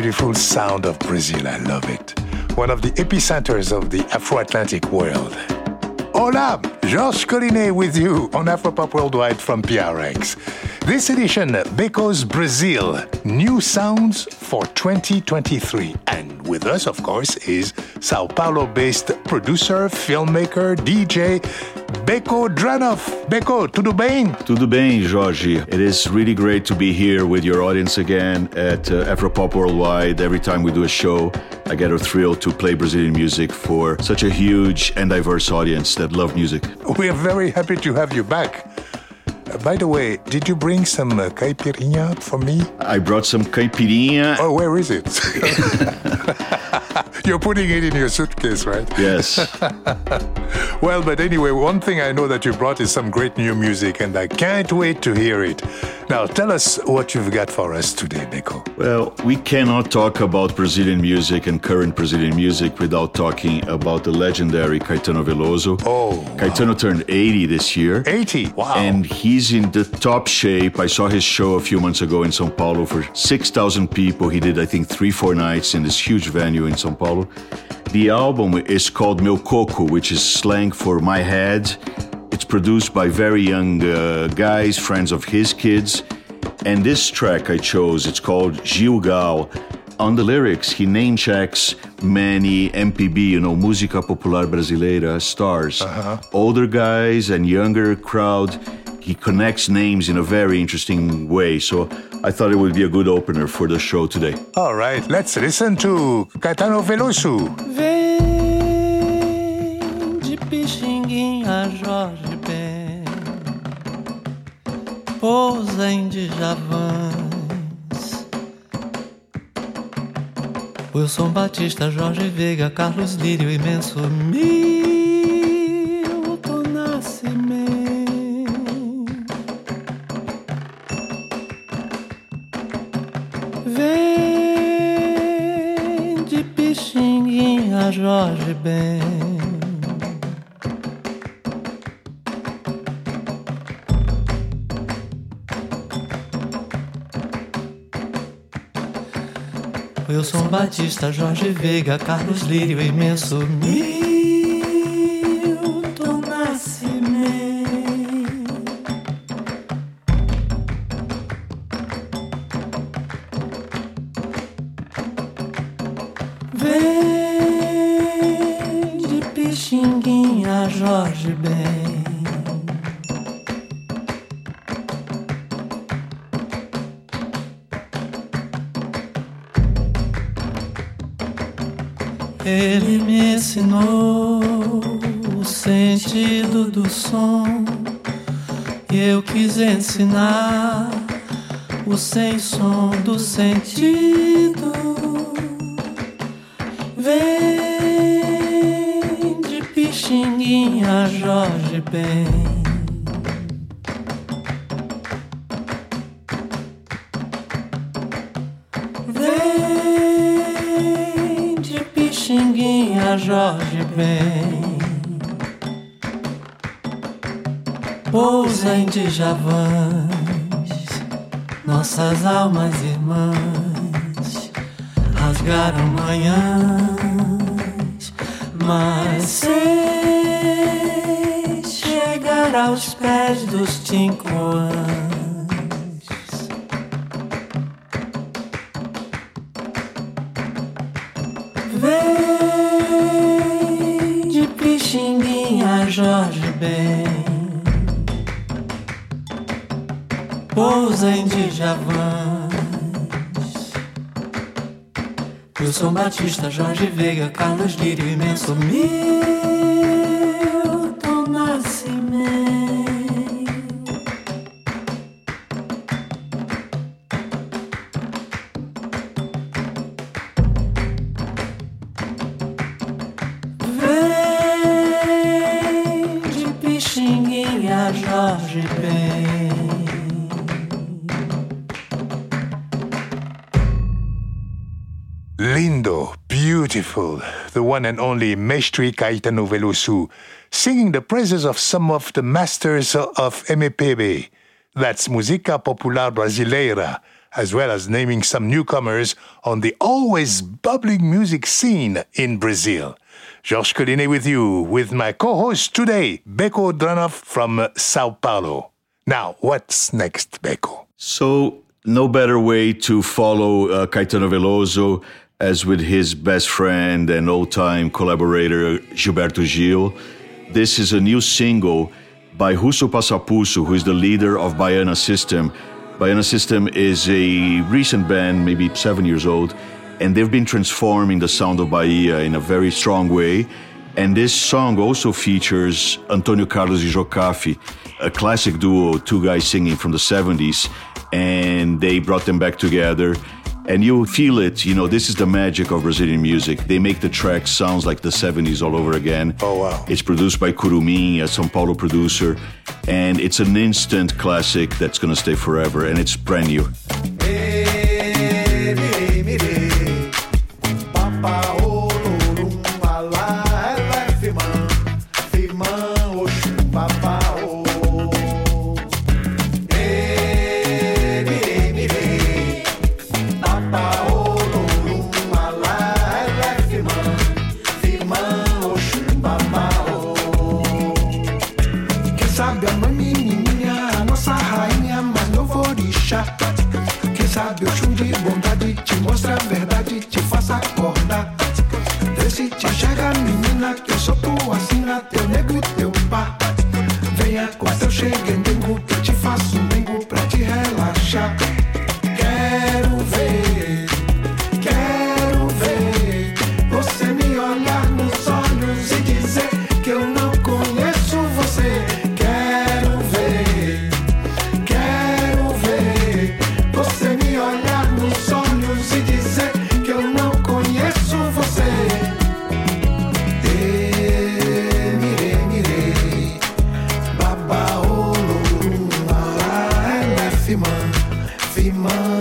beautiful sound of Brazil. I love it. One of the epicenters of the Afro Atlantic world. Hola, Georges Collinet with you on Afropop Worldwide from PRX. This edition, Beko's Brazil, new sounds for 2023. And with us, of course, is Sao Paulo based producer, filmmaker, DJ, Beko Dranoff. Beko, tudo bem? Tudo bem, Jorge. It is really great to be here with your audience again at uh, Afropop Worldwide. Every time we do a show, I get a thrill to play Brazilian music for such a huge and diverse audience that love music. We are very happy to have you back. By the way, did you bring some uh, caipirinha for me? I brought some caipirinha. Oh, where is it? You're putting it in your suitcase, right? Yes. well, but anyway, one thing I know that you brought is some great new music, and I can't wait to hear it. Now, tell us what you've got for us today, Beko. Well, we cannot talk about Brazilian music and current Brazilian music without talking about the legendary Caetano Veloso. Oh. Caetano turned 80 this year. 80? Wow. And he's in the top shape. I saw his show a few months ago in Sao Paulo for 6,000 people. He did, I think, three, four nights in this huge venue in Sao Paulo. The album is called Meu Coco, which is slang for my head. It's produced by very young uh, guys, friends of his kids. And this track I chose, it's called Gilgal. On the lyrics, he name checks many MPB, you know, Música Popular Brasileira stars. Uh-huh. Older guys and younger crowd. He connects names in a very interesting way. So I thought it would be a good opener for the show today. All right, let's listen to Caetano Veloso. Vem de Pixinguinha, Jorge Ben Pousa em Djavans Wilson Batista, Jorge Veiga, Carlos Lírio, Imenso Milton Wilson Batista, Jorge Veiga, Carlos Lírio, Imenso. Milton ensinar o sem som do sentido. Vem de Pixinguinha, Jorge Ben. Vem de Pixinguinha, Jorge Ben. Pousa em Djavans, nossas almas irmãs rasgaram manhãs, mas sem chegar aos pés dos tincoãs. Pousa em Djavans. Wilson Batista, Jorge Veiga, Carlos Lírio, Imenso Milton and only Mestre Caetano Veloso, singing the praises of some of the masters of MPB. That's Música Popular Brasileira, as well as naming some newcomers on the always bubbling music scene in Brazil. Georges Collinet with you, with my co-host today, Beko Dranoff from Sao Paulo. Now, what's next, Beko? So, no better way to follow uh, Caetano Veloso as with his best friend and old-time collaborator Gilberto Gil. This is a new single by Russo Passapusso, who is the leader of Baiana System. Baiana System is a recent band, maybe seven years old, and they've been transforming the sound of Bahia in a very strong way. And this song also features Antonio Carlos e Jocáfi, a classic duo, two guys singing from the 70s, and they brought them back together and you feel it. You know, this is the magic of Brazilian music. They make the track sounds like the 70s all over again. Oh, wow. It's produced by Curumim, a São Paulo producer, and it's an instant classic that's going to stay forever, and it's brand new. tomorrow.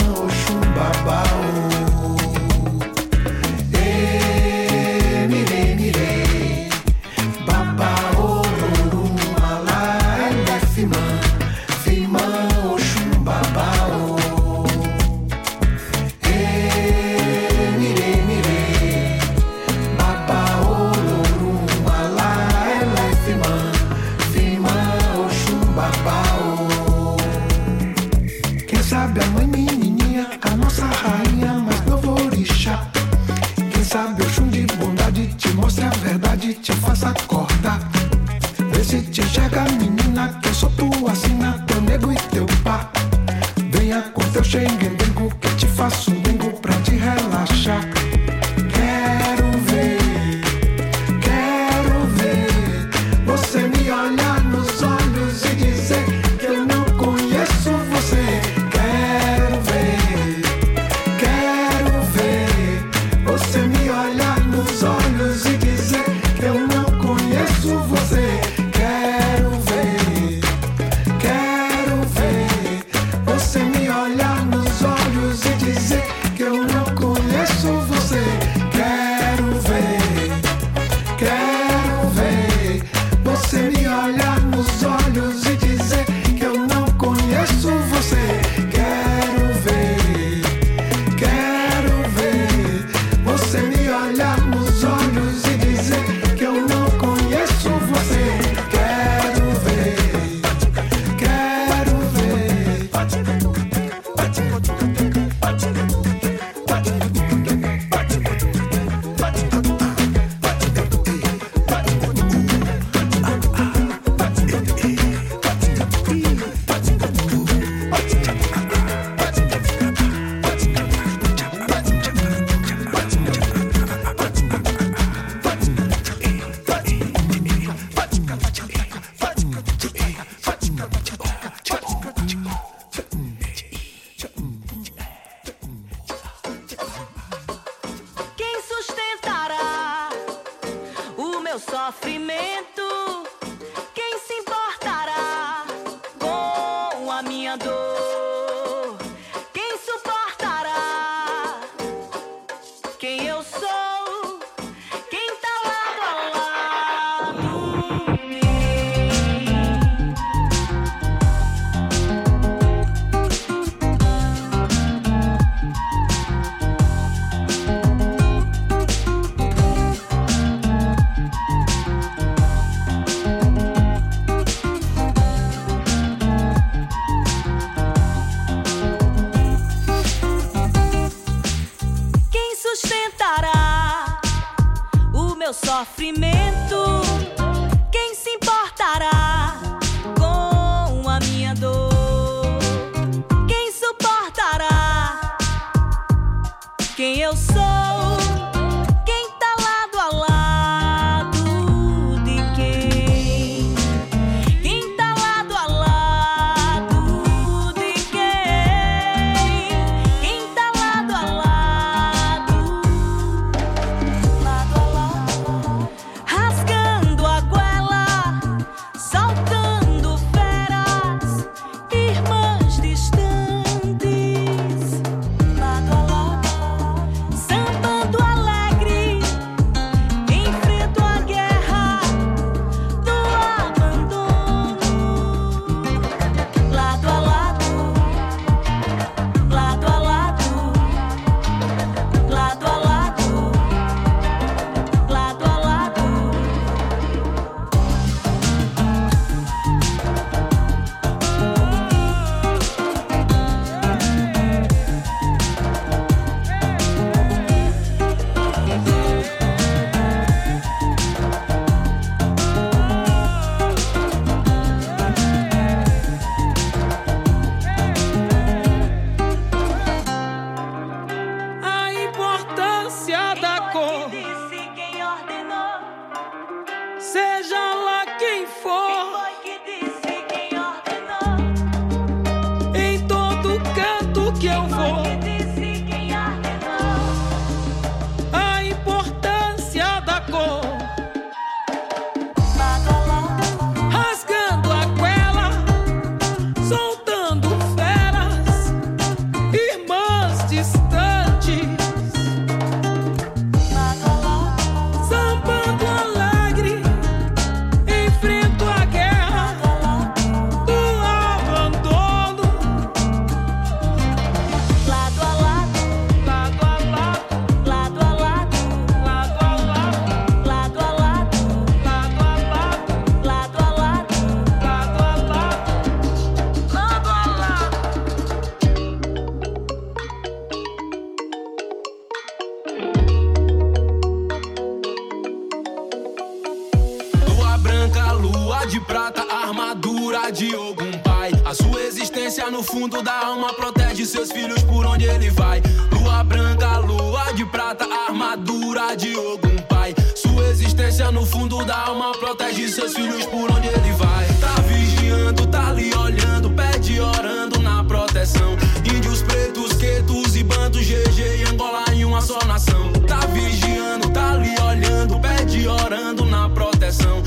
prata, armadura de algum pai. A sua existência no fundo da alma protege seus filhos por onde ele vai. Lua branca, lua de prata, armadura de algum pai. Sua existência no fundo da alma protege seus filhos por onde ele vai. Tá vigiando, tá ali olhando, pede orando na proteção. Índios pretos, quetos e bandos, GG e Angola em uma só nação. Tá vigiando, tá ali olhando, pede orando na proteção.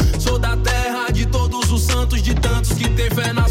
they fan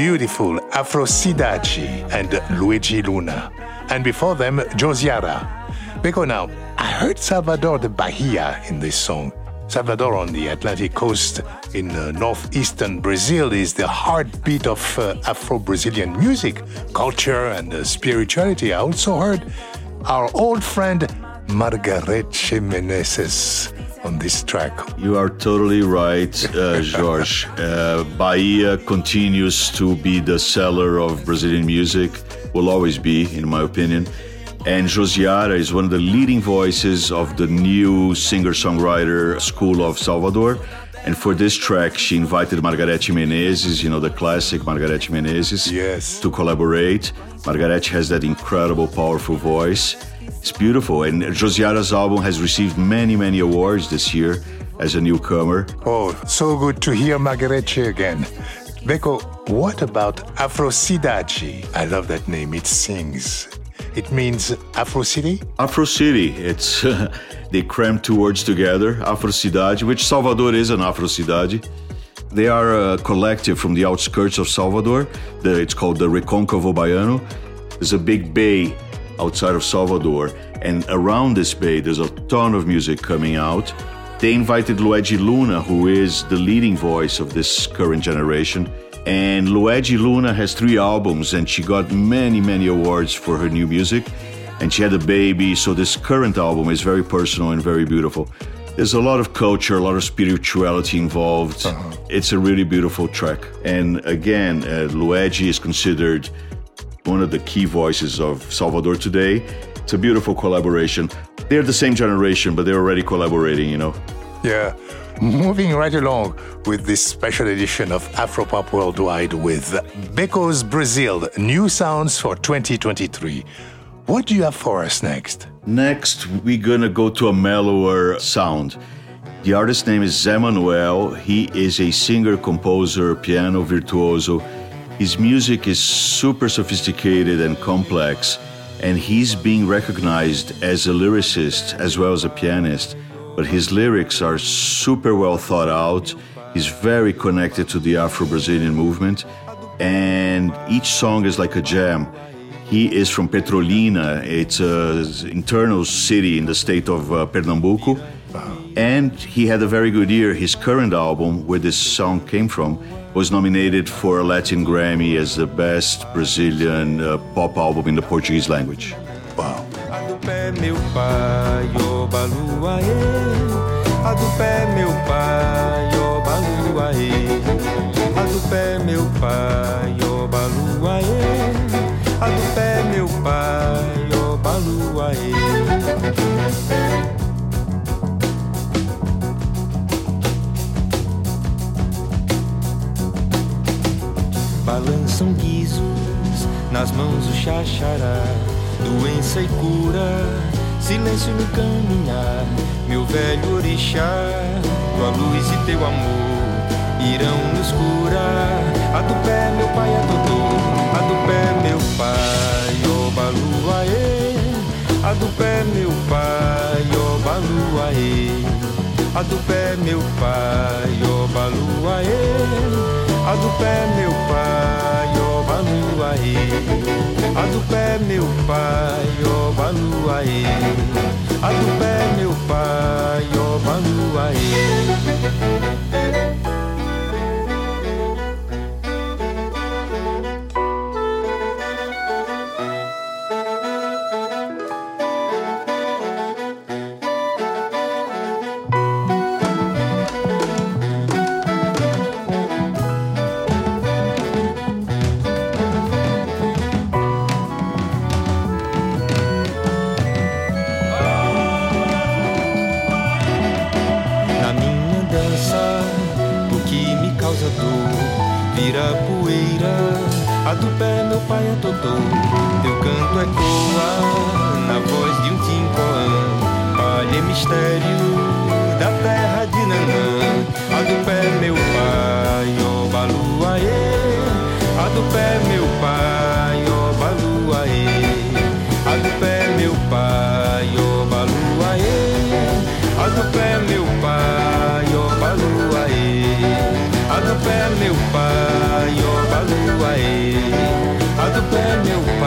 beautiful Afrocidade and Luedji Luna. And before them, Josyara. Beko now, I heard Salvador de Bahia in this song. Salvador on the Atlantic coast in uh, northeastern Brazil is the heartbeat of uh, Afro Brazilian music, culture, and uh, spirituality. I also heard our old friend Margareth Menezes on this track. You are totally right, uh, George. Uh, Bahia continues to be the seller of Brazilian music, will always be, in my opinion. And Josyara is one of the leading voices of the new singer songwriter school of Salvador. And for this track, she invited Margareth Menezes, you know, the classic Margareth Menezes, yes. to collaborate. Margareth has that incredible, powerful voice. It's beautiful. And Josyara's album has received many, many awards this year as a newcomer. Oh, so good to hear Margareth again. Beko, what about Afrocidade? I love that name. It sings. It means Afro City? Afro City. It's they crammed two words together, Afrocidade, which Salvador is an Afrocidade. They are a collective from the outskirts of Salvador. The, it's called the Recôncavo Baiano. There's a big bay outside of Salvador, and around this bay, there's a ton of music coming out. They invited Luedji Luna, who is the leading voice of this current generation. And Luedji Luna has three albums, and she got many, many awards for her new music. And she had a baby, so this current album is very personal and very beautiful. There's a lot of culture, a lot of spirituality involved. Uh-huh. It's a really beautiful track. And again, uh, Luedji is considered one of the key voices of Salvador today. It's a beautiful collaboration. They're the same generation, but they're already collaborating, you know. Yeah. Moving right along with this special edition of Afropop Worldwide with Beko's Brazil New Sounds for 2023. What do you have for us next? Next, we're gonna go to a mellower sound. The artist's name is Zé Manuel. He is a singer, composer, piano virtuoso. His music is super sophisticated and complex, and he's being recognized as a lyricist as well as a pianist but his lyrics are super well thought out. He's very connected to the Afro Brazilian movement, and each song is like a jam. He is from Petrolina, it's an internal city in the state of uh, Pernambuco, and he had a very good year. His current album, where this song came from, was nominated for a Latin Grammy as the best Brazilian uh, pop album in the Portuguese language. Wow. Balançam guizos nas mãos o xaxará. Doença e cura, silêncio no caminhar, meu velho orixá, tua luz e teu amor irão nos curar. A do pé, meu pai, é Dodô, a do pé, meu pai, oba lua, a do pé, meu pai, oba lua, a do pé, meu pai, oba lua, a do pé, meu pai, oba lua, a do pé, meu pai, oba lua, a do pé, meu pai, totô, teu canto ecoa na voz de um timpanã. Palha é mistério da terra de Nanã, a do pé meu pai, ó baluaê, é. a do pé meu pai, ó baluaê, é. a do pé meu pai, ó baluaê, a do pé meu pai, ó baluaê, a do pé meu pai, ó baluaê. Você.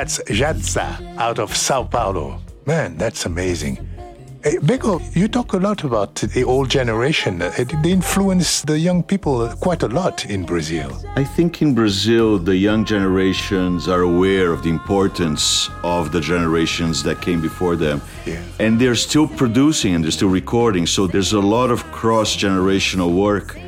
That's Jatza out of Sao Paulo. Man, that's amazing. Hey, Beko, you talk a lot about the old generation. They influence the young people quite a lot in Brazil. I think in Brazil, the young generations are aware of the importance of the generations that came before them. Yeah. And they're still producing and they're still recording. So there's a lot of cross generational work.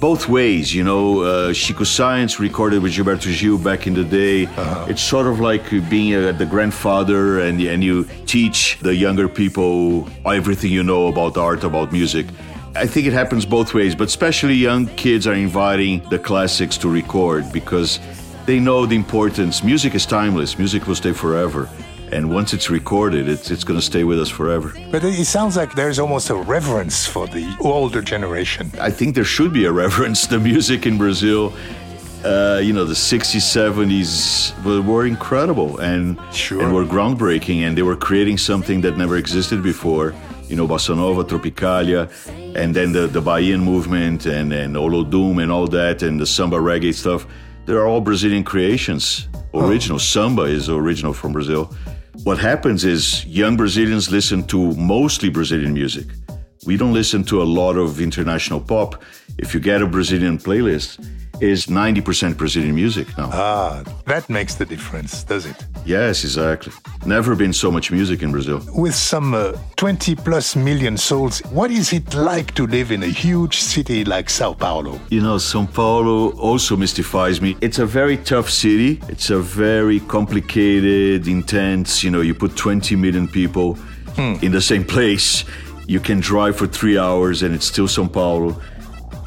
Both ways, you know, uh, Chico Science recorded with Gilberto Gil back in the day. It's sort of like being a, the grandfather and, and you teach the younger people everything you know about art, about music. I think it happens both ways, but especially young kids are inviting the classics to record because they know the importance. Music is timeless, music will stay forever. And once it's recorded, it's, it's going to stay with us forever. But it sounds like there's almost a reverence for the older generation. I think there should be a reverence. The music in Brazil, uh, you know, the 60s, 70s were, were incredible and, Sure. and were groundbreaking, and they were creating something that never existed before. You know, bossa nova, tropicalia, and then the, the Bahian movement and, and Olodum and all that, and the samba reggae stuff. They're all Brazilian creations, original. Samba is original from Brazil. What happens is young Brazilians listen to mostly Brazilian music. We don't listen to a lot of international pop. If you get a Brazilian playlist, is 90% Brazilian music now. Ah, that makes the difference, does it? yes, exactly. Never been so much music in Brazil. With some uh, 20 plus million souls, what is it like to live in a huge city like Sao Paulo? You know, Sao Paulo also mystifies me. It's a very tough city. It's a very complicated, intense, you know, you put 20 million people in the same place. You can drive for three hours and it's still Sao Paulo.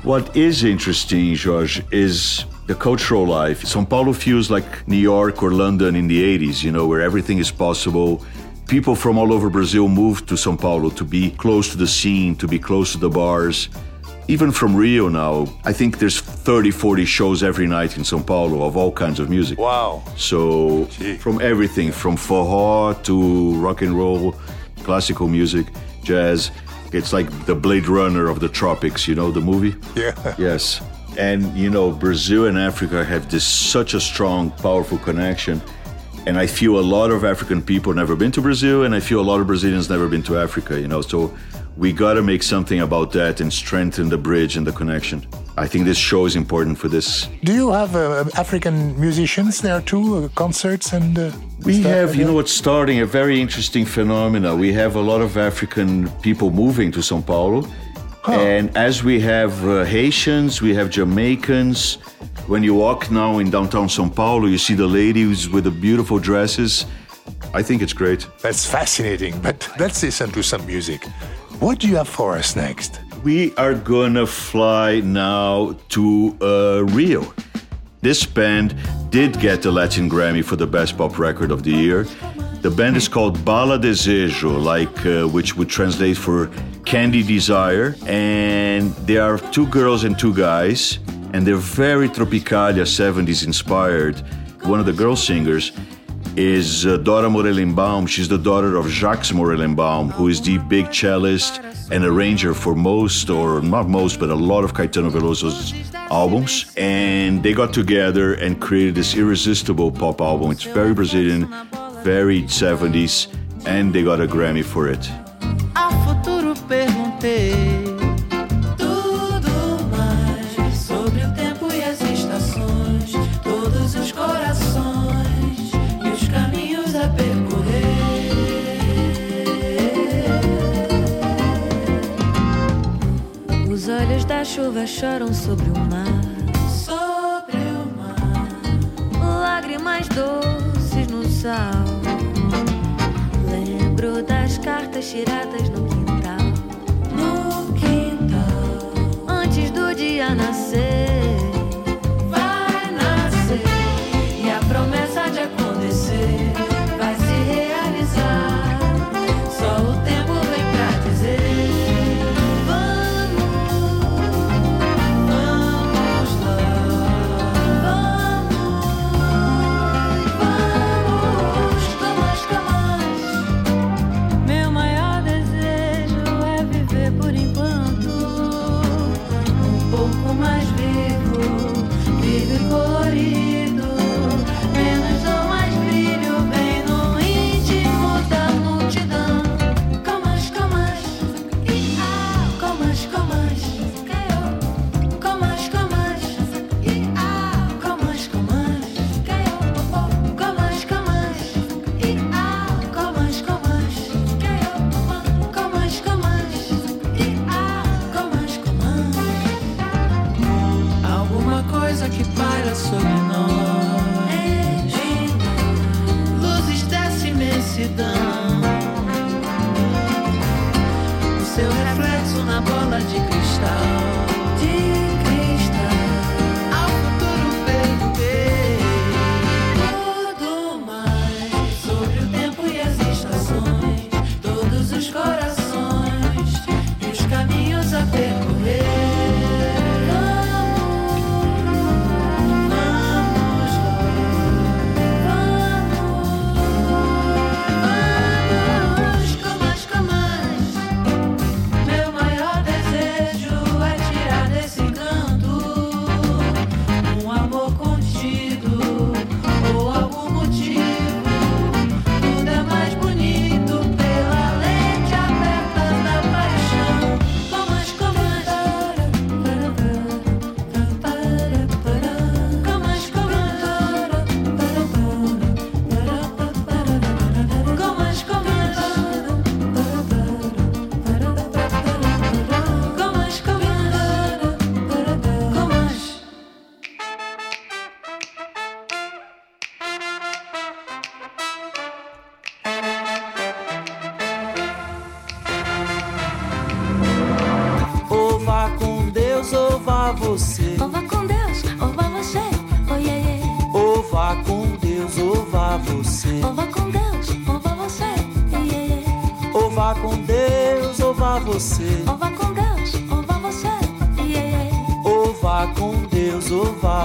What is interesting, George, is the cultural life. Sao Paulo feels like New York or London in the 80s, you know, where everything is possible. People from all over Brazil moved to Sao Paulo to be close to the scene, to be close to the bars. Even from Rio now, I think there's 30, 40 shows every night in Sao Paulo of all kinds of music. Wow. So Gee. from everything, from forró to rock and roll, classical music, jazz. It's like the Blade Runner of the tropics, you know, the movie? Yeah. Yes. And you know, Brazil and Africa have this such a strong, powerful connection. And I feel a lot of African people never been to Brazil, and I feel a lot of Brazilians never been to Africa. You know, so we got to make something about that and strengthen the bridge and the connection. I think this show is important for this. Do you have uh, African musicians there too, uh, concerts and? Uh, we have, you know, what's starting a very interesting phenomena. We have a lot of African people moving to São Paulo, huh. and as we have uh, Haitians, we have Jamaicans. When you walk now in downtown São Paulo, you see the ladies with the beautiful dresses. I think it's great. That's fascinating. But let's listen to some music. What do you have for us next? We are gonna fly now to uh, Rio. This band did get the Latin Grammy for the Best Pop Record of the Year. The band is called Bala Desejo, like uh, which would translate for Candy Desire, and there are two girls and two guys, and they're very Tropicalia 70s inspired. One of the girl singers is uh, Dora Morelenbaum. She's the daughter of Jacques Morelenbaum, who is the big cellist and arranger for most, or not most, but a lot of Caetano Veloso's albums. And they got together and created this irresistible pop album. It's very Brazilian, very 70s, and they got a Grammy for it. Chuva choram sobre o mar. Sobre o mar. Lágrimas doces no sal. Lembro das cartas tiradas no quintal. No quintal. Antes do dia nascer.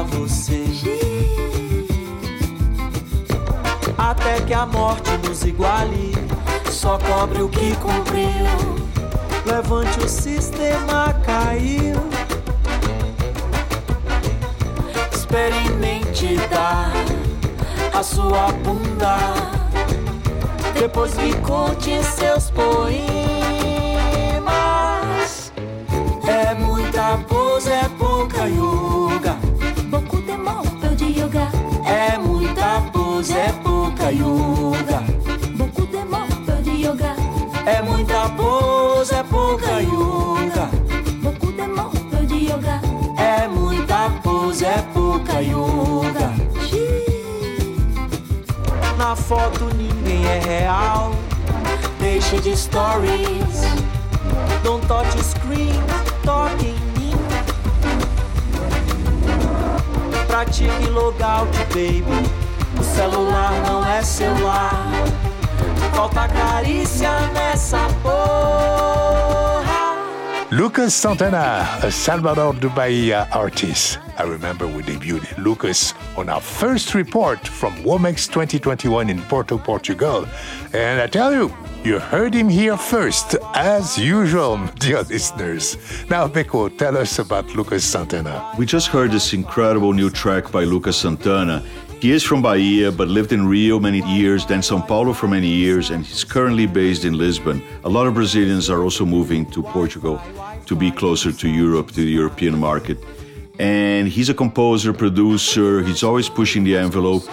Você. Até que a morte nos iguale. Só cobre o que cumpriu. Levante o sistema caiu. Experimente dar a sua bunda. Depois me conte seus poemas. É, é pouca yoga. Beaucoup de morts de yoga. É muita pose, é pouca yoga. Beaucoup de morts de yoga. É muita pose, é pouca yoga. Na foto ninguém é real. Deixe de stories. Don't touch screen, toque em mim. Pratique logout, baby. O celular não é celular. Falta carícia nessa porra. Lucas Santtana, a Salvador de Bahia artist. I remember we debuted Lucas on our first report from Womex 2021 in Porto, Portugal. And I tell you, you heard him here first, as usual, dear listeners. Now, Beko, tell us about Lucas Santtana. We just heard this incredible new track by Lucas Santtana. He is from Bahia, but lived in Rio many years, then Sao Paulo for many years, and he's currently based in Lisbon. A lot of Brazilians are also moving to Portugal to be closer to Europe, to the European market. And he's a composer, producer, he's always pushing the envelope,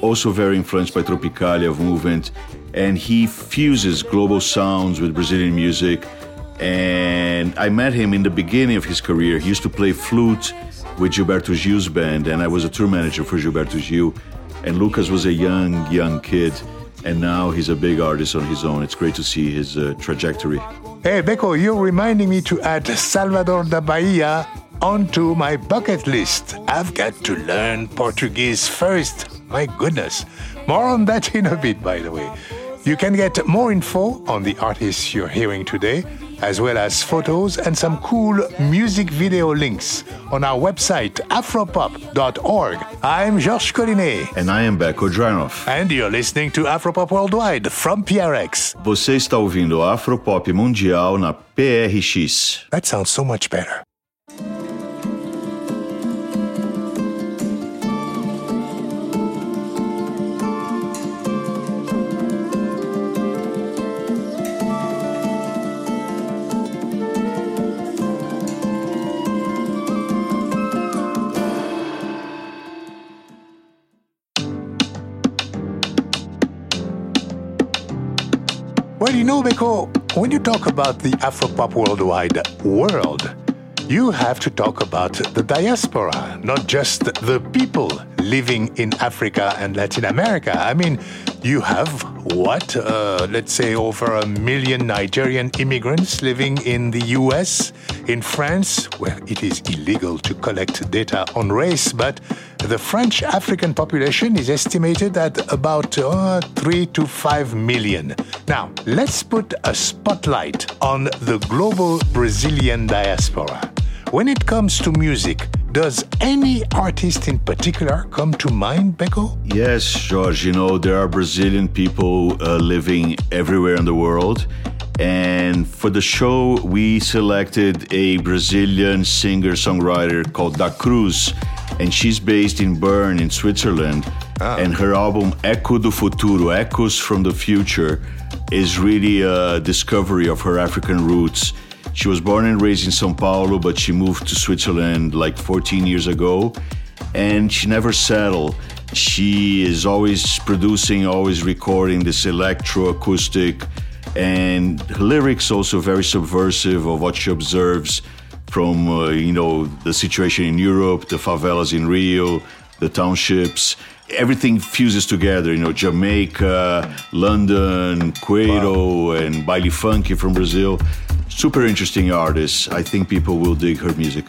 also very influenced by Tropicalia movement, and he fuses global sounds with Brazilian music. And I met him in the beginning of his career. He used to play flute with Gilberto Gil's band, and I was a tour manager for Gilberto Gil. And Lucas was a young, young kid, and now he's a big artist on his own. It's great to see his uh, trajectory. Hey, Beko, you're reminding me to add Salvador da Bahia onto my bucket list. I've got to learn Portuguese first. My goodness. More on that in a bit, by the way. You can get more info on the artists you're hearing today, as well as photos and some cool music video links on our website, afropop.org. I'm Georges Collinet, And I am Beko Dranoff. and you're listening to Afropop Worldwide from PRX. Você está ouvindo Afropop Mundial na PRX. That sounds so much better. Well, you know, Beko, when you talk about the Afropop worldwide world, you have to talk about the diaspora, not just the people living in Africa and Latin America. I mean, you have what, uh, let's say, over a million Nigerian immigrants living in the US, in France, where it is illegal to collect data on race, but the French African population is estimated at about uh, 3 to 5 million. Now, let's put a spotlight on the global Brazilian diaspora. When it comes to music, does any artist in particular come to mind, Beko? Yes, George, you know, there are Brazilian people uh, living everywhere in the world. And for the show, we selected a Brazilian singer songwriter called Da Cruz. And she's based in Bern, in Switzerland. And her album Echo do Futuro, Echoes from the Future, is really a discovery of her African roots. She was born and raised in Sao Paulo, but she moved to Switzerland like 14 years ago. And she never settled. She is always producing, always recording this electroacoustic, and her lyrics also very subversive of what she observes from uh, you know the situation in Europe, the favelas in Rio, the townships. Everything fuses together, you know, Jamaica, London, Quero, and Baile Funky from Brazil. Super interesting artist. I think people will dig her music.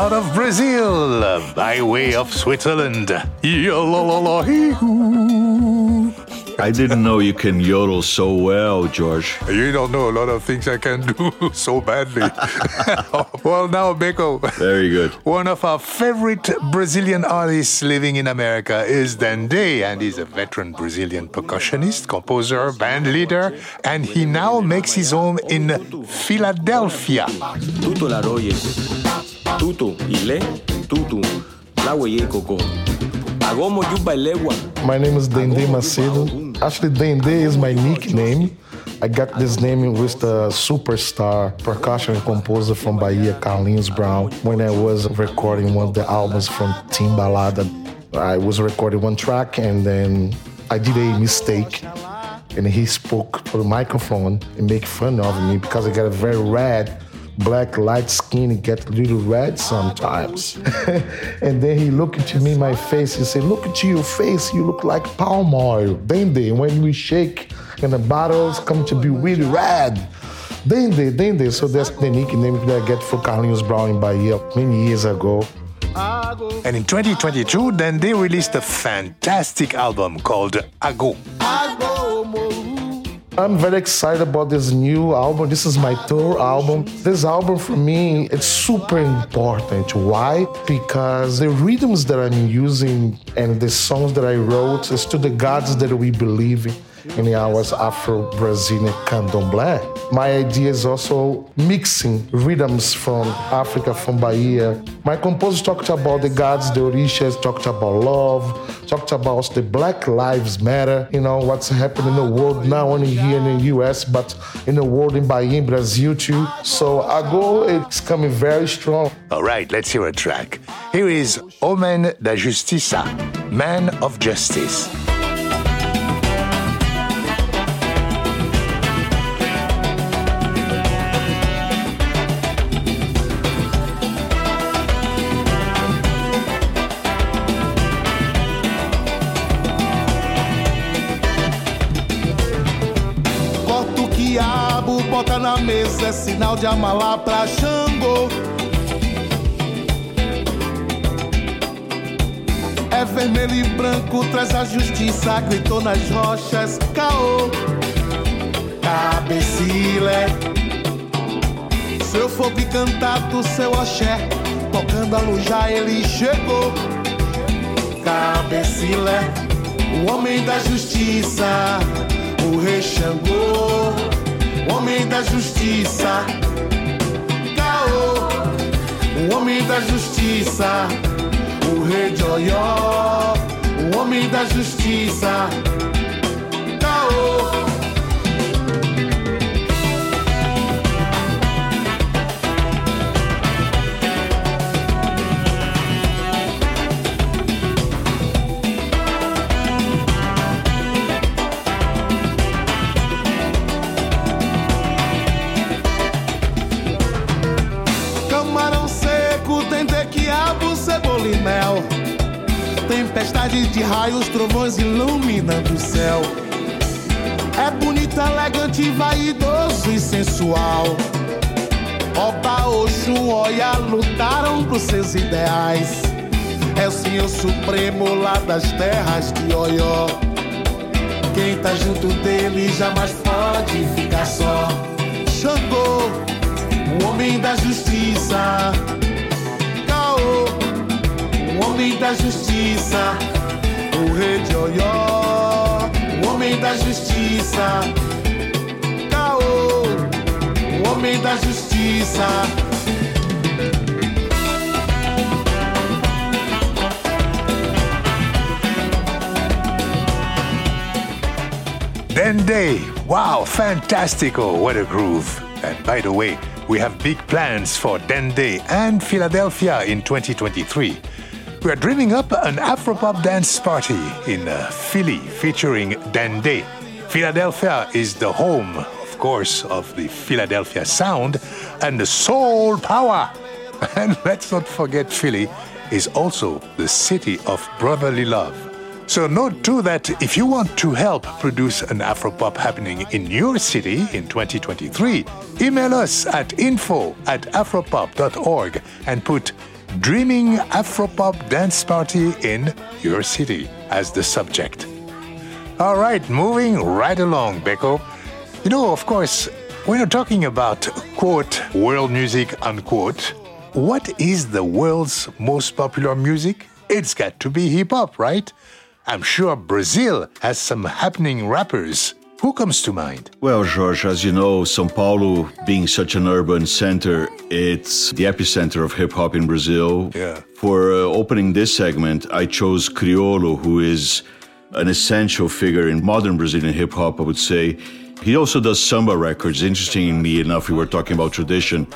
Out of Brazil, by way of Switzerland. I didn't know you can yodel so well, George. You don't know a lot of things I can do so badly. well, now, Beko. Very good. One of our favorite Brazilian artists living in America is Dende, and he's a veteran Brazilian percussionist, composer, band leader, and he now makes his home in Philadelphia. Tutu la roye. Tutu ile. Tutu. La weye koko. Agomo. My name is Dende Macedo. Actually, Dende is my nickname. I got this name with the superstar percussion composer from Bahia, Carlinhos Brown, when I was recording one of the albums from Timbalada. I was recording one track and then I did a mistake and he spoke for the microphone and make fun of me because I got a very red, black, light skin. Get a little red sometimes. and then he looked into me my face and said, Look at your face, you look like palm oil. Dende, when we shake and the bottles come to be really red. Dende, Dende. So that's the nickname that I get for Carlinhos Brown in Bahia many years ago. And in 2022, Dende released a fantastic album called Ago. I'm very excited about this new album. This is my tour album. This album for me, it's super important. Why? Because the rhythms that I'm using and the songs that I wrote is to the gods that we believe in in our Afro-Brazilian candomblé. My idea is also mixing rhythms from Africa, from Bahia. My composer talked about the gods, the orishas, talked about love, talked about the Black Lives Matter, you know, what's happening in the world, not only here in the US, but in the world in Bahia, in Brazil too. So Ago, it's coming very strong. All right, let's hear a track. Here is Homem da Justiça, Man of Justice. Mesa, é sinal de amalá pra Xangô. É vermelho e branco, traz a justiça, gritou nas rochas, caô. Cabecilé, seu fogo encantado, seu oxé, tocando a luz já ele chegou. Cabecilé, o homem da justiça, o rei Xangô, homem da justiça, Caô, o homem da justiça, o rei de Oió, o homem da justiça, De raios, trovões iluminando o céu. É bonito, elegante, vaidoso e sensual. Oba, Oxum, Oia lutaram por seus ideais. É o Senhor Supremo lá das terras de Oió. Quem tá junto dele jamais pode ficar só. Xangô, o homem da justiça. Homem da justiça. O rei de Oió, o homem da justiça. Caô, o homem da justiça. Dende, wow, fantastico, what a groove. And by the way, we have big plans for Dende and Philadelphia in 2023. We are dreaming up an Afropop dance party in uh, Philly featuring Dende. Philadelphia is the home, of course, of the Philadelphia sound and the soul power. And let's not forget Philly is also the city of brotherly love. So note too that if you want to help produce an Afropop happening in your city in 2023, email us at info at afropop.org and put Dreaming Afropop Dance Party in your city as the subject. All right, moving right along, Beko. You know, of course, when you're talking about quote world music unquote, what is the world's most popular music? It's got to be hip hop, right? I'm sure Brazil has some happening rappers. Who comes to mind? Well, George, as you know, Sao Paulo being such an urban center, it's the epicenter of hip hop in Brazil. Yeah. For uh, opening this segment, I chose Criolo, who is an essential figure in modern Brazilian hip hop, I would say. He also does samba records. Interestingly enough, we were talking about tradition.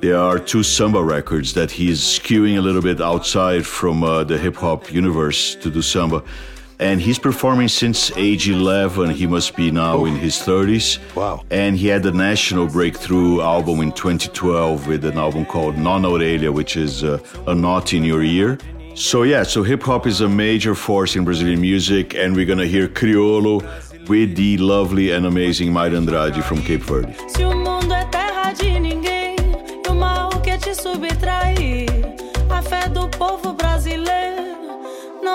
There are two samba records that he's skewing a little bit outside from uh, the hip hop universe to do samba. And he's performing since age 11. He must be now in his 30s. Wow. And he had a national breakthrough album in 2012 with an album called Nó na Orelha, which is uh, a knot in your ear. So, yeah, so hip hop is a major force in Brazilian music, and we're gonna hear Criolo with the lovely and amazing Mayra Andrade from Cape Verde.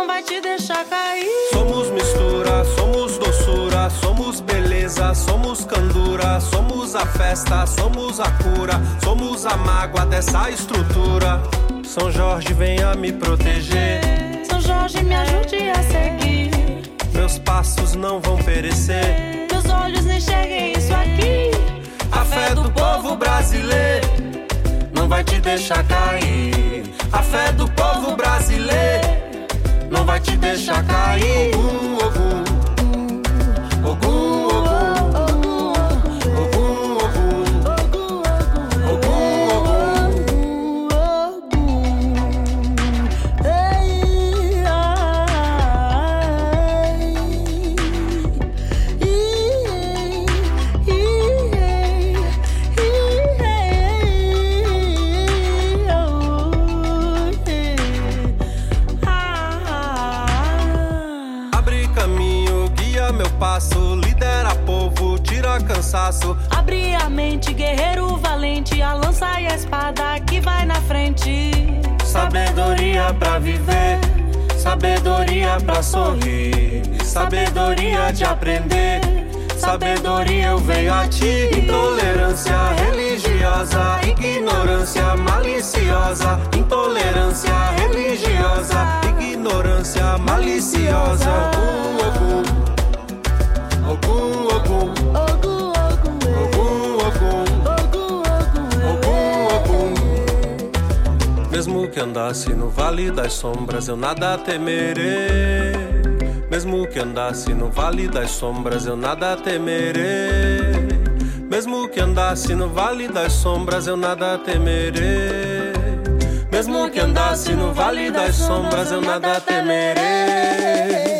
Não vai te deixar cair. Somos mistura, somos doçura, somos beleza, somos candura, somos a festa, somos a cura, somos a mágoa dessa estrutura. São Jorge, venha me proteger. São Jorge, me ajude a seguir. Meus passos não vão perecer. Meus olhos não enxerguem isso aqui. A fé do povo brasileiro não vai te deixar cair. A fé do povo brasileiro não vai te deixar cair. Ogum, ogum. Cansaço. Abre a mente, guerreiro valente, a lança e a espada que vai na frente. Sabedoria pra viver, sabedoria pra sorrir, sabedoria de aprender. Sabedoria eu venho a ti. Intolerância religiosa, ignorância maliciosa. Intolerância religiosa, ignorância maliciosa. Ogum, ogum. Ogum, Mesmo que andasse no vale das sombras, eu nada temerei. Mesmo que andasse no vale das sombras, eu nada temerei. Mesmo que andasse no vale das sombras, eu nada temerei. Mesmo que andasse no vale das sombras, eu nada temerei.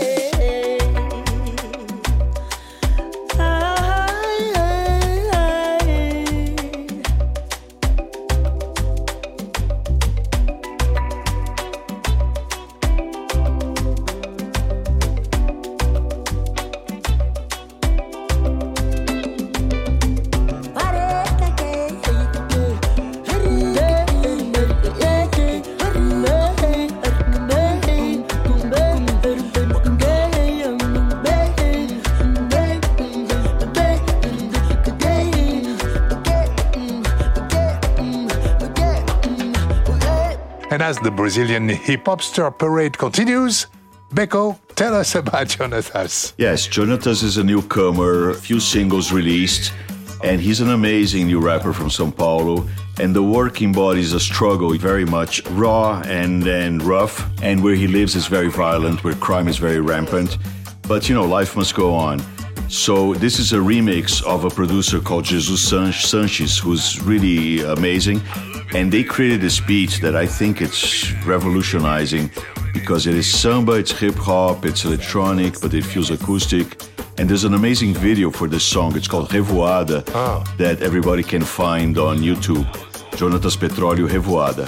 Brazilian hip hopster parade continues, Beko, tell us about Jonatas. Yes, Jonatas is a newcomer, a few singles released, and he's an amazing new rapper from Sao Paulo. And the work embodies a struggle, very much raw and, and rough. And where he lives is very violent, where crime is very rampant. But you know, life must go on. So this is a remix of a producer called Jesus San- Sanchez, who's really amazing. And they created a speech that I think it's revolutionizing because it is samba, it's hip hop, it's electronic, but it feels acoustic. And there's an amazing video for this song. It's called Revoada ah. that everybody can find on YouTube. Jonatas Petróleo Revoada.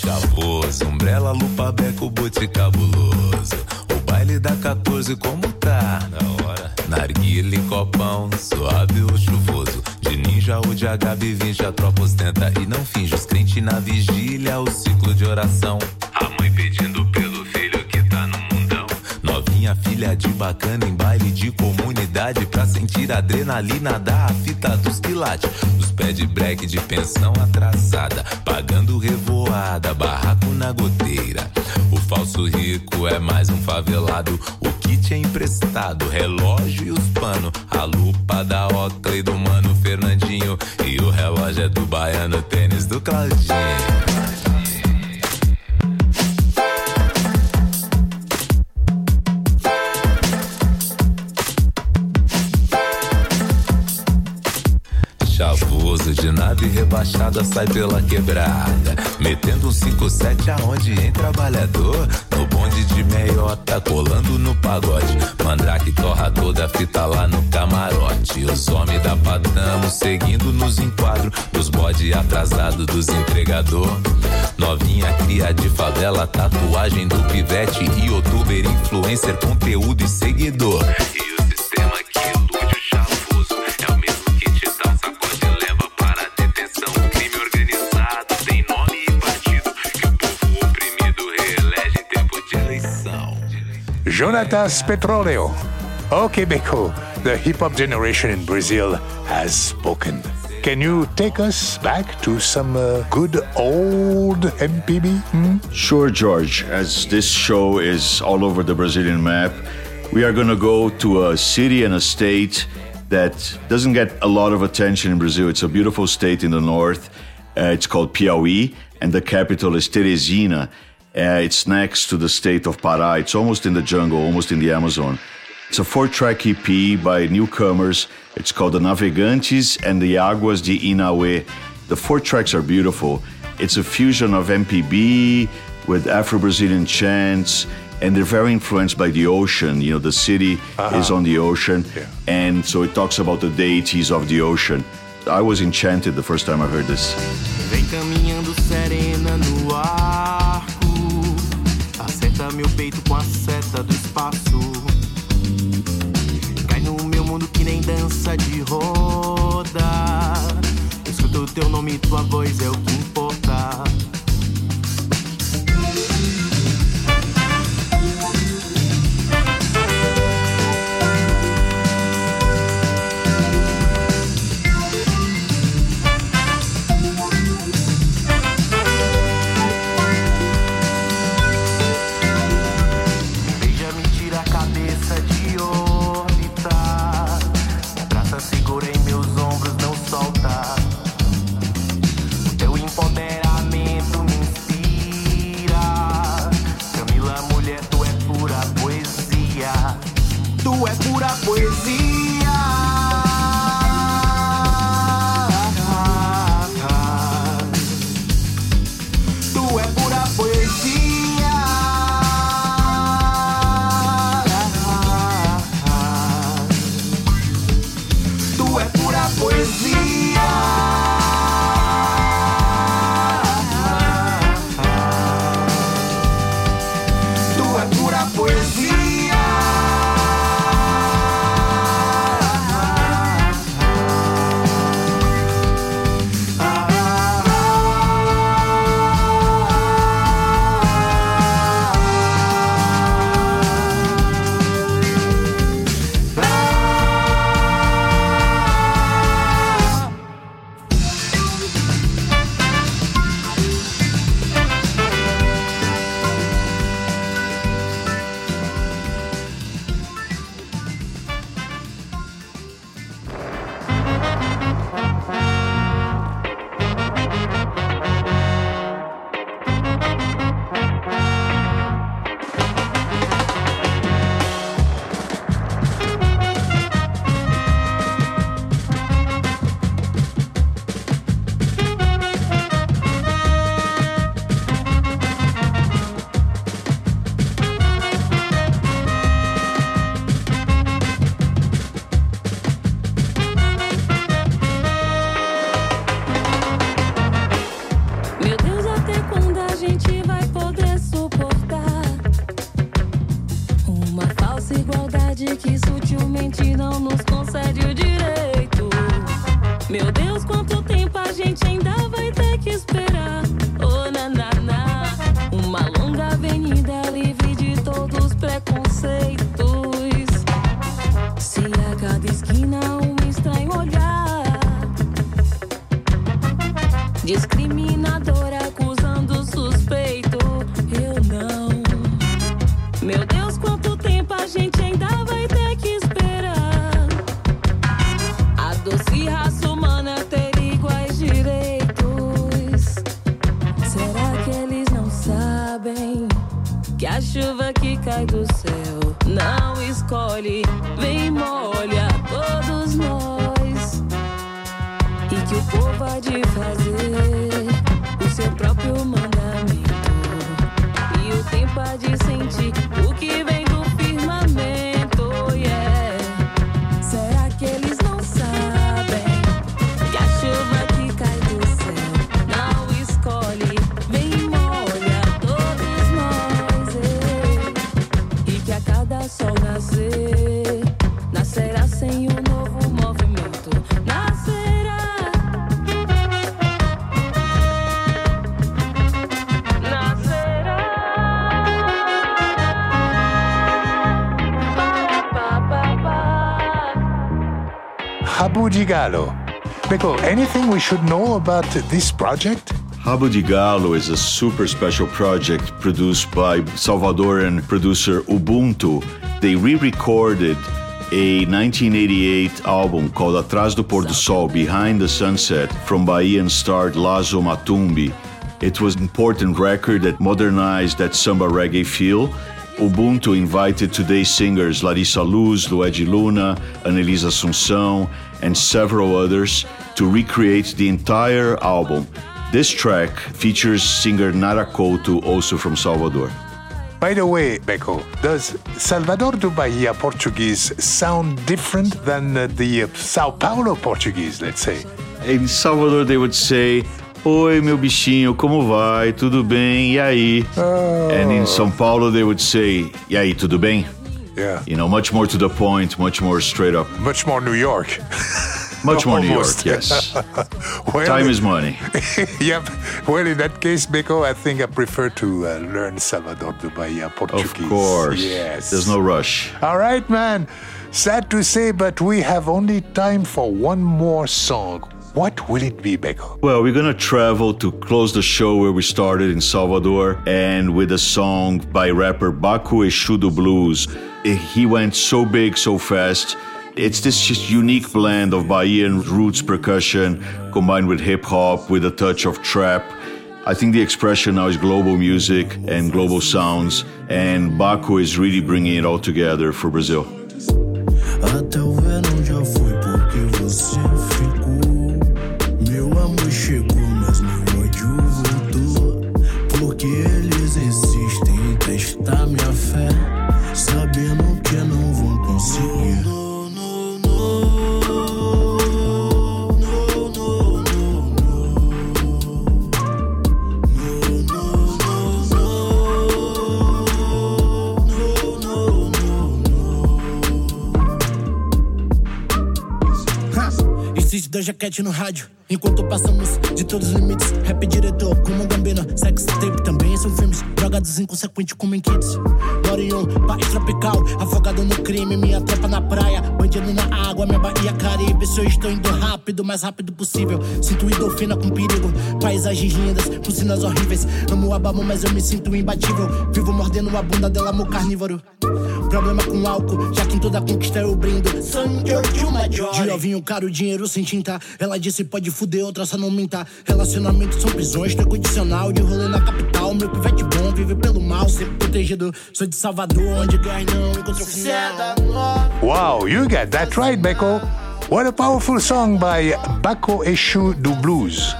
Chavoso, umbrella, lupa, beco, bote cabuloso. O baile baile da 14 como tá? Da hora. Narguile, copão, suave ou chuvoso. De ninja ou de HB20 a tropa ostenta e não finge os crentes na vigília, o ciclo de oração. A mãe pedindo Novinha filha de bacana em baile de comunidade pra sentir a adrenalina da fita dos quilates. Os pés de break de pensão atrasada, pagando revoada, barraco na goteira. O falso rico é mais um favelado. O kit é emprestado, relógio e os pano. A lupa da Oakley do mano Fernandinho. E o relógio é do baiano, tênis do Claudinho. Nave rebaixada sai pela quebrada. Metendo um 5-7 aonde em trabalhador. No bonde de meiota, colando no pagode. Mandrake torra toda a fita lá no camarote. Os homens da Patamo seguindo nos enquadros. Dos bode atrasado dos entregador. Novinha cria de favela, tatuagem do pivete. Youtuber, influencer, conteúdo e seguidor. Jonatas Petroleo. O Quebeco, the hip hop generation in Brazil has spoken. Can you take us back to some uh, good old MPB? Hmm? Sure, George. As this show is all over the Brazilian map, we are going to go to a city and a state that doesn't get a lot of attention in Brazil. It's a beautiful state in the north. Uh, it's called Piauí, and the capital is Teresina. Uh, it's next to the state of Pará. It's almost in the jungle, almost in the Amazon. It's a four track EP by newcomers. It's called The Navegantes and the Águas de Inaue. The four tracks are beautiful. It's a fusion of MPB with Afro Brazilian chants, and they're very influenced by the ocean. You know, the city is on the ocean, and so it talks about the deities of the ocean. I was enchanted the first time I heard this. Meu peito com a seta do espaço. Cai no meu mundo que nem dança de roda. Escuta o teu nome tua voz é o que importa Beko, anything we should know about this project? Rabo de Galo is a super special project produced by Salvadoran producer Ubuntu. They re recorded a 1988 album called Atrás do Pôr do Sol, Behind the Sunset, from Bahian star Lazzo Matumbi. It was an important record that modernized that samba reggae feel. Ubuntu invited today's singers Larissa Luz, Luedji Luna, Anelis Assumpção, and several others to recreate the entire album. This track features singer Nara Couto, also from Salvador. By the way, Beko, does Salvador do Bahia Portuguese sound different than uh, the uh, Sao Paulo Portuguese, let's say? In Salvador, they would say, Oi, meu bichinho, como vai? Tudo bem? E aí? And in São Paulo, they would say, E aí, tudo bem? Yeah. You know, much more to the point, much more straight up. Much more New York. Much more New York, yes. Well, Time is money. yep. Well, in that case, Beko, I think I prefer to uh, learn Salvador do Bahia Portuguese. Of course. Yes. There's no rush. All right, man. Sad to say, but we have only time for one more song. What will it be, Beko? Well, we're gonna travel to close the show where we started in Salvador and with a song by rapper Baco Exu Blues. He went so big so fast. It's this just unique blend of Bahian roots percussion combined with hip hop with a touch of trap. I think the expression now is global music and global sounds, and Baco is really bringing it all together for Brazil. Dois jaquete no rádio, enquanto passamos de todos os limites. Rap diretor, como Gambino, sex tape também são filmes. Drogados inconsequentes como em kids. Um país tropical, afogado no crime. Minha tropa na praia, bandido na água, minha Bahia Caribe. Se eu estou indo rápido, mais rápido possível. Sinto endorfina com perigo, paisagens lindas, com sinas horríveis. Amo a mas eu me sinto imbatível. Vivo mordendo a bunda dela, mo carnívoro. Problema com álcool, já que em toda conquista eu brindo. Sangue de uma joy. De ovinho caro, dinheiro sem tinta. Ela disse pode fuder, outra só não minta. Relacionamentos são prisões, tô condicional. De rolê na capital, meu pivete bom, vive pelo mal, sempre protegido. Sou de Salvador, onde ganho não encontro final. Wow, you got that right, Beko. What a powerful song by Bako Eshu do Blues.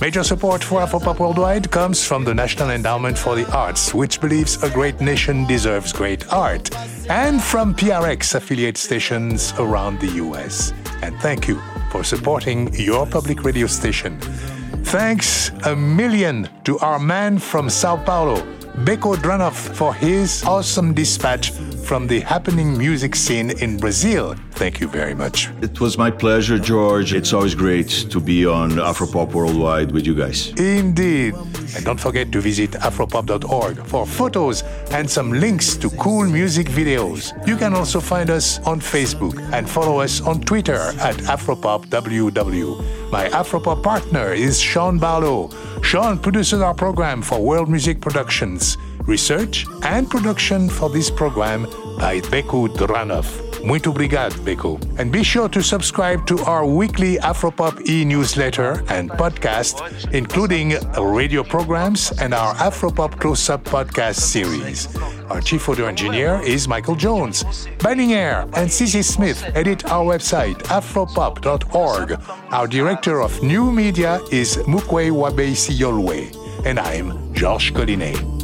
Major support for Afropop Worldwide comes from the National Endowment for the Arts, which believes a great nation deserves great art, and from PRX affiliate stations around the US. And thank you for supporting your public radio station. Thanks a million to our man from Sao Paulo, Beko Dranoff, for his awesome dispatch from the happening music scene in Brazil. Thank you very much. It was my pleasure, George. It's always great to be on Afropop Worldwide with you guys. Indeed. And don't forget to visit afropop.org for photos and some links to cool music videos. You can also find us on Facebook and follow us on Twitter at AfropopWW. My Afropop partner is Sean Barlow. Sean produces our program for World Music Productions. Research and production for this program by Beko Dranoff. Muito obrigado, Beko. And be sure to subscribe to our weekly Afropop e-newsletter and podcast, including radio programs and our Afropop Close-Up podcast series. Our chief audio engineer is Michael Jones. Banning Eyre and Cece Smith edit our website, afropop.org. Our director of new media is Mukwe Wabe Siyolwe. And I'm Georges Collinet.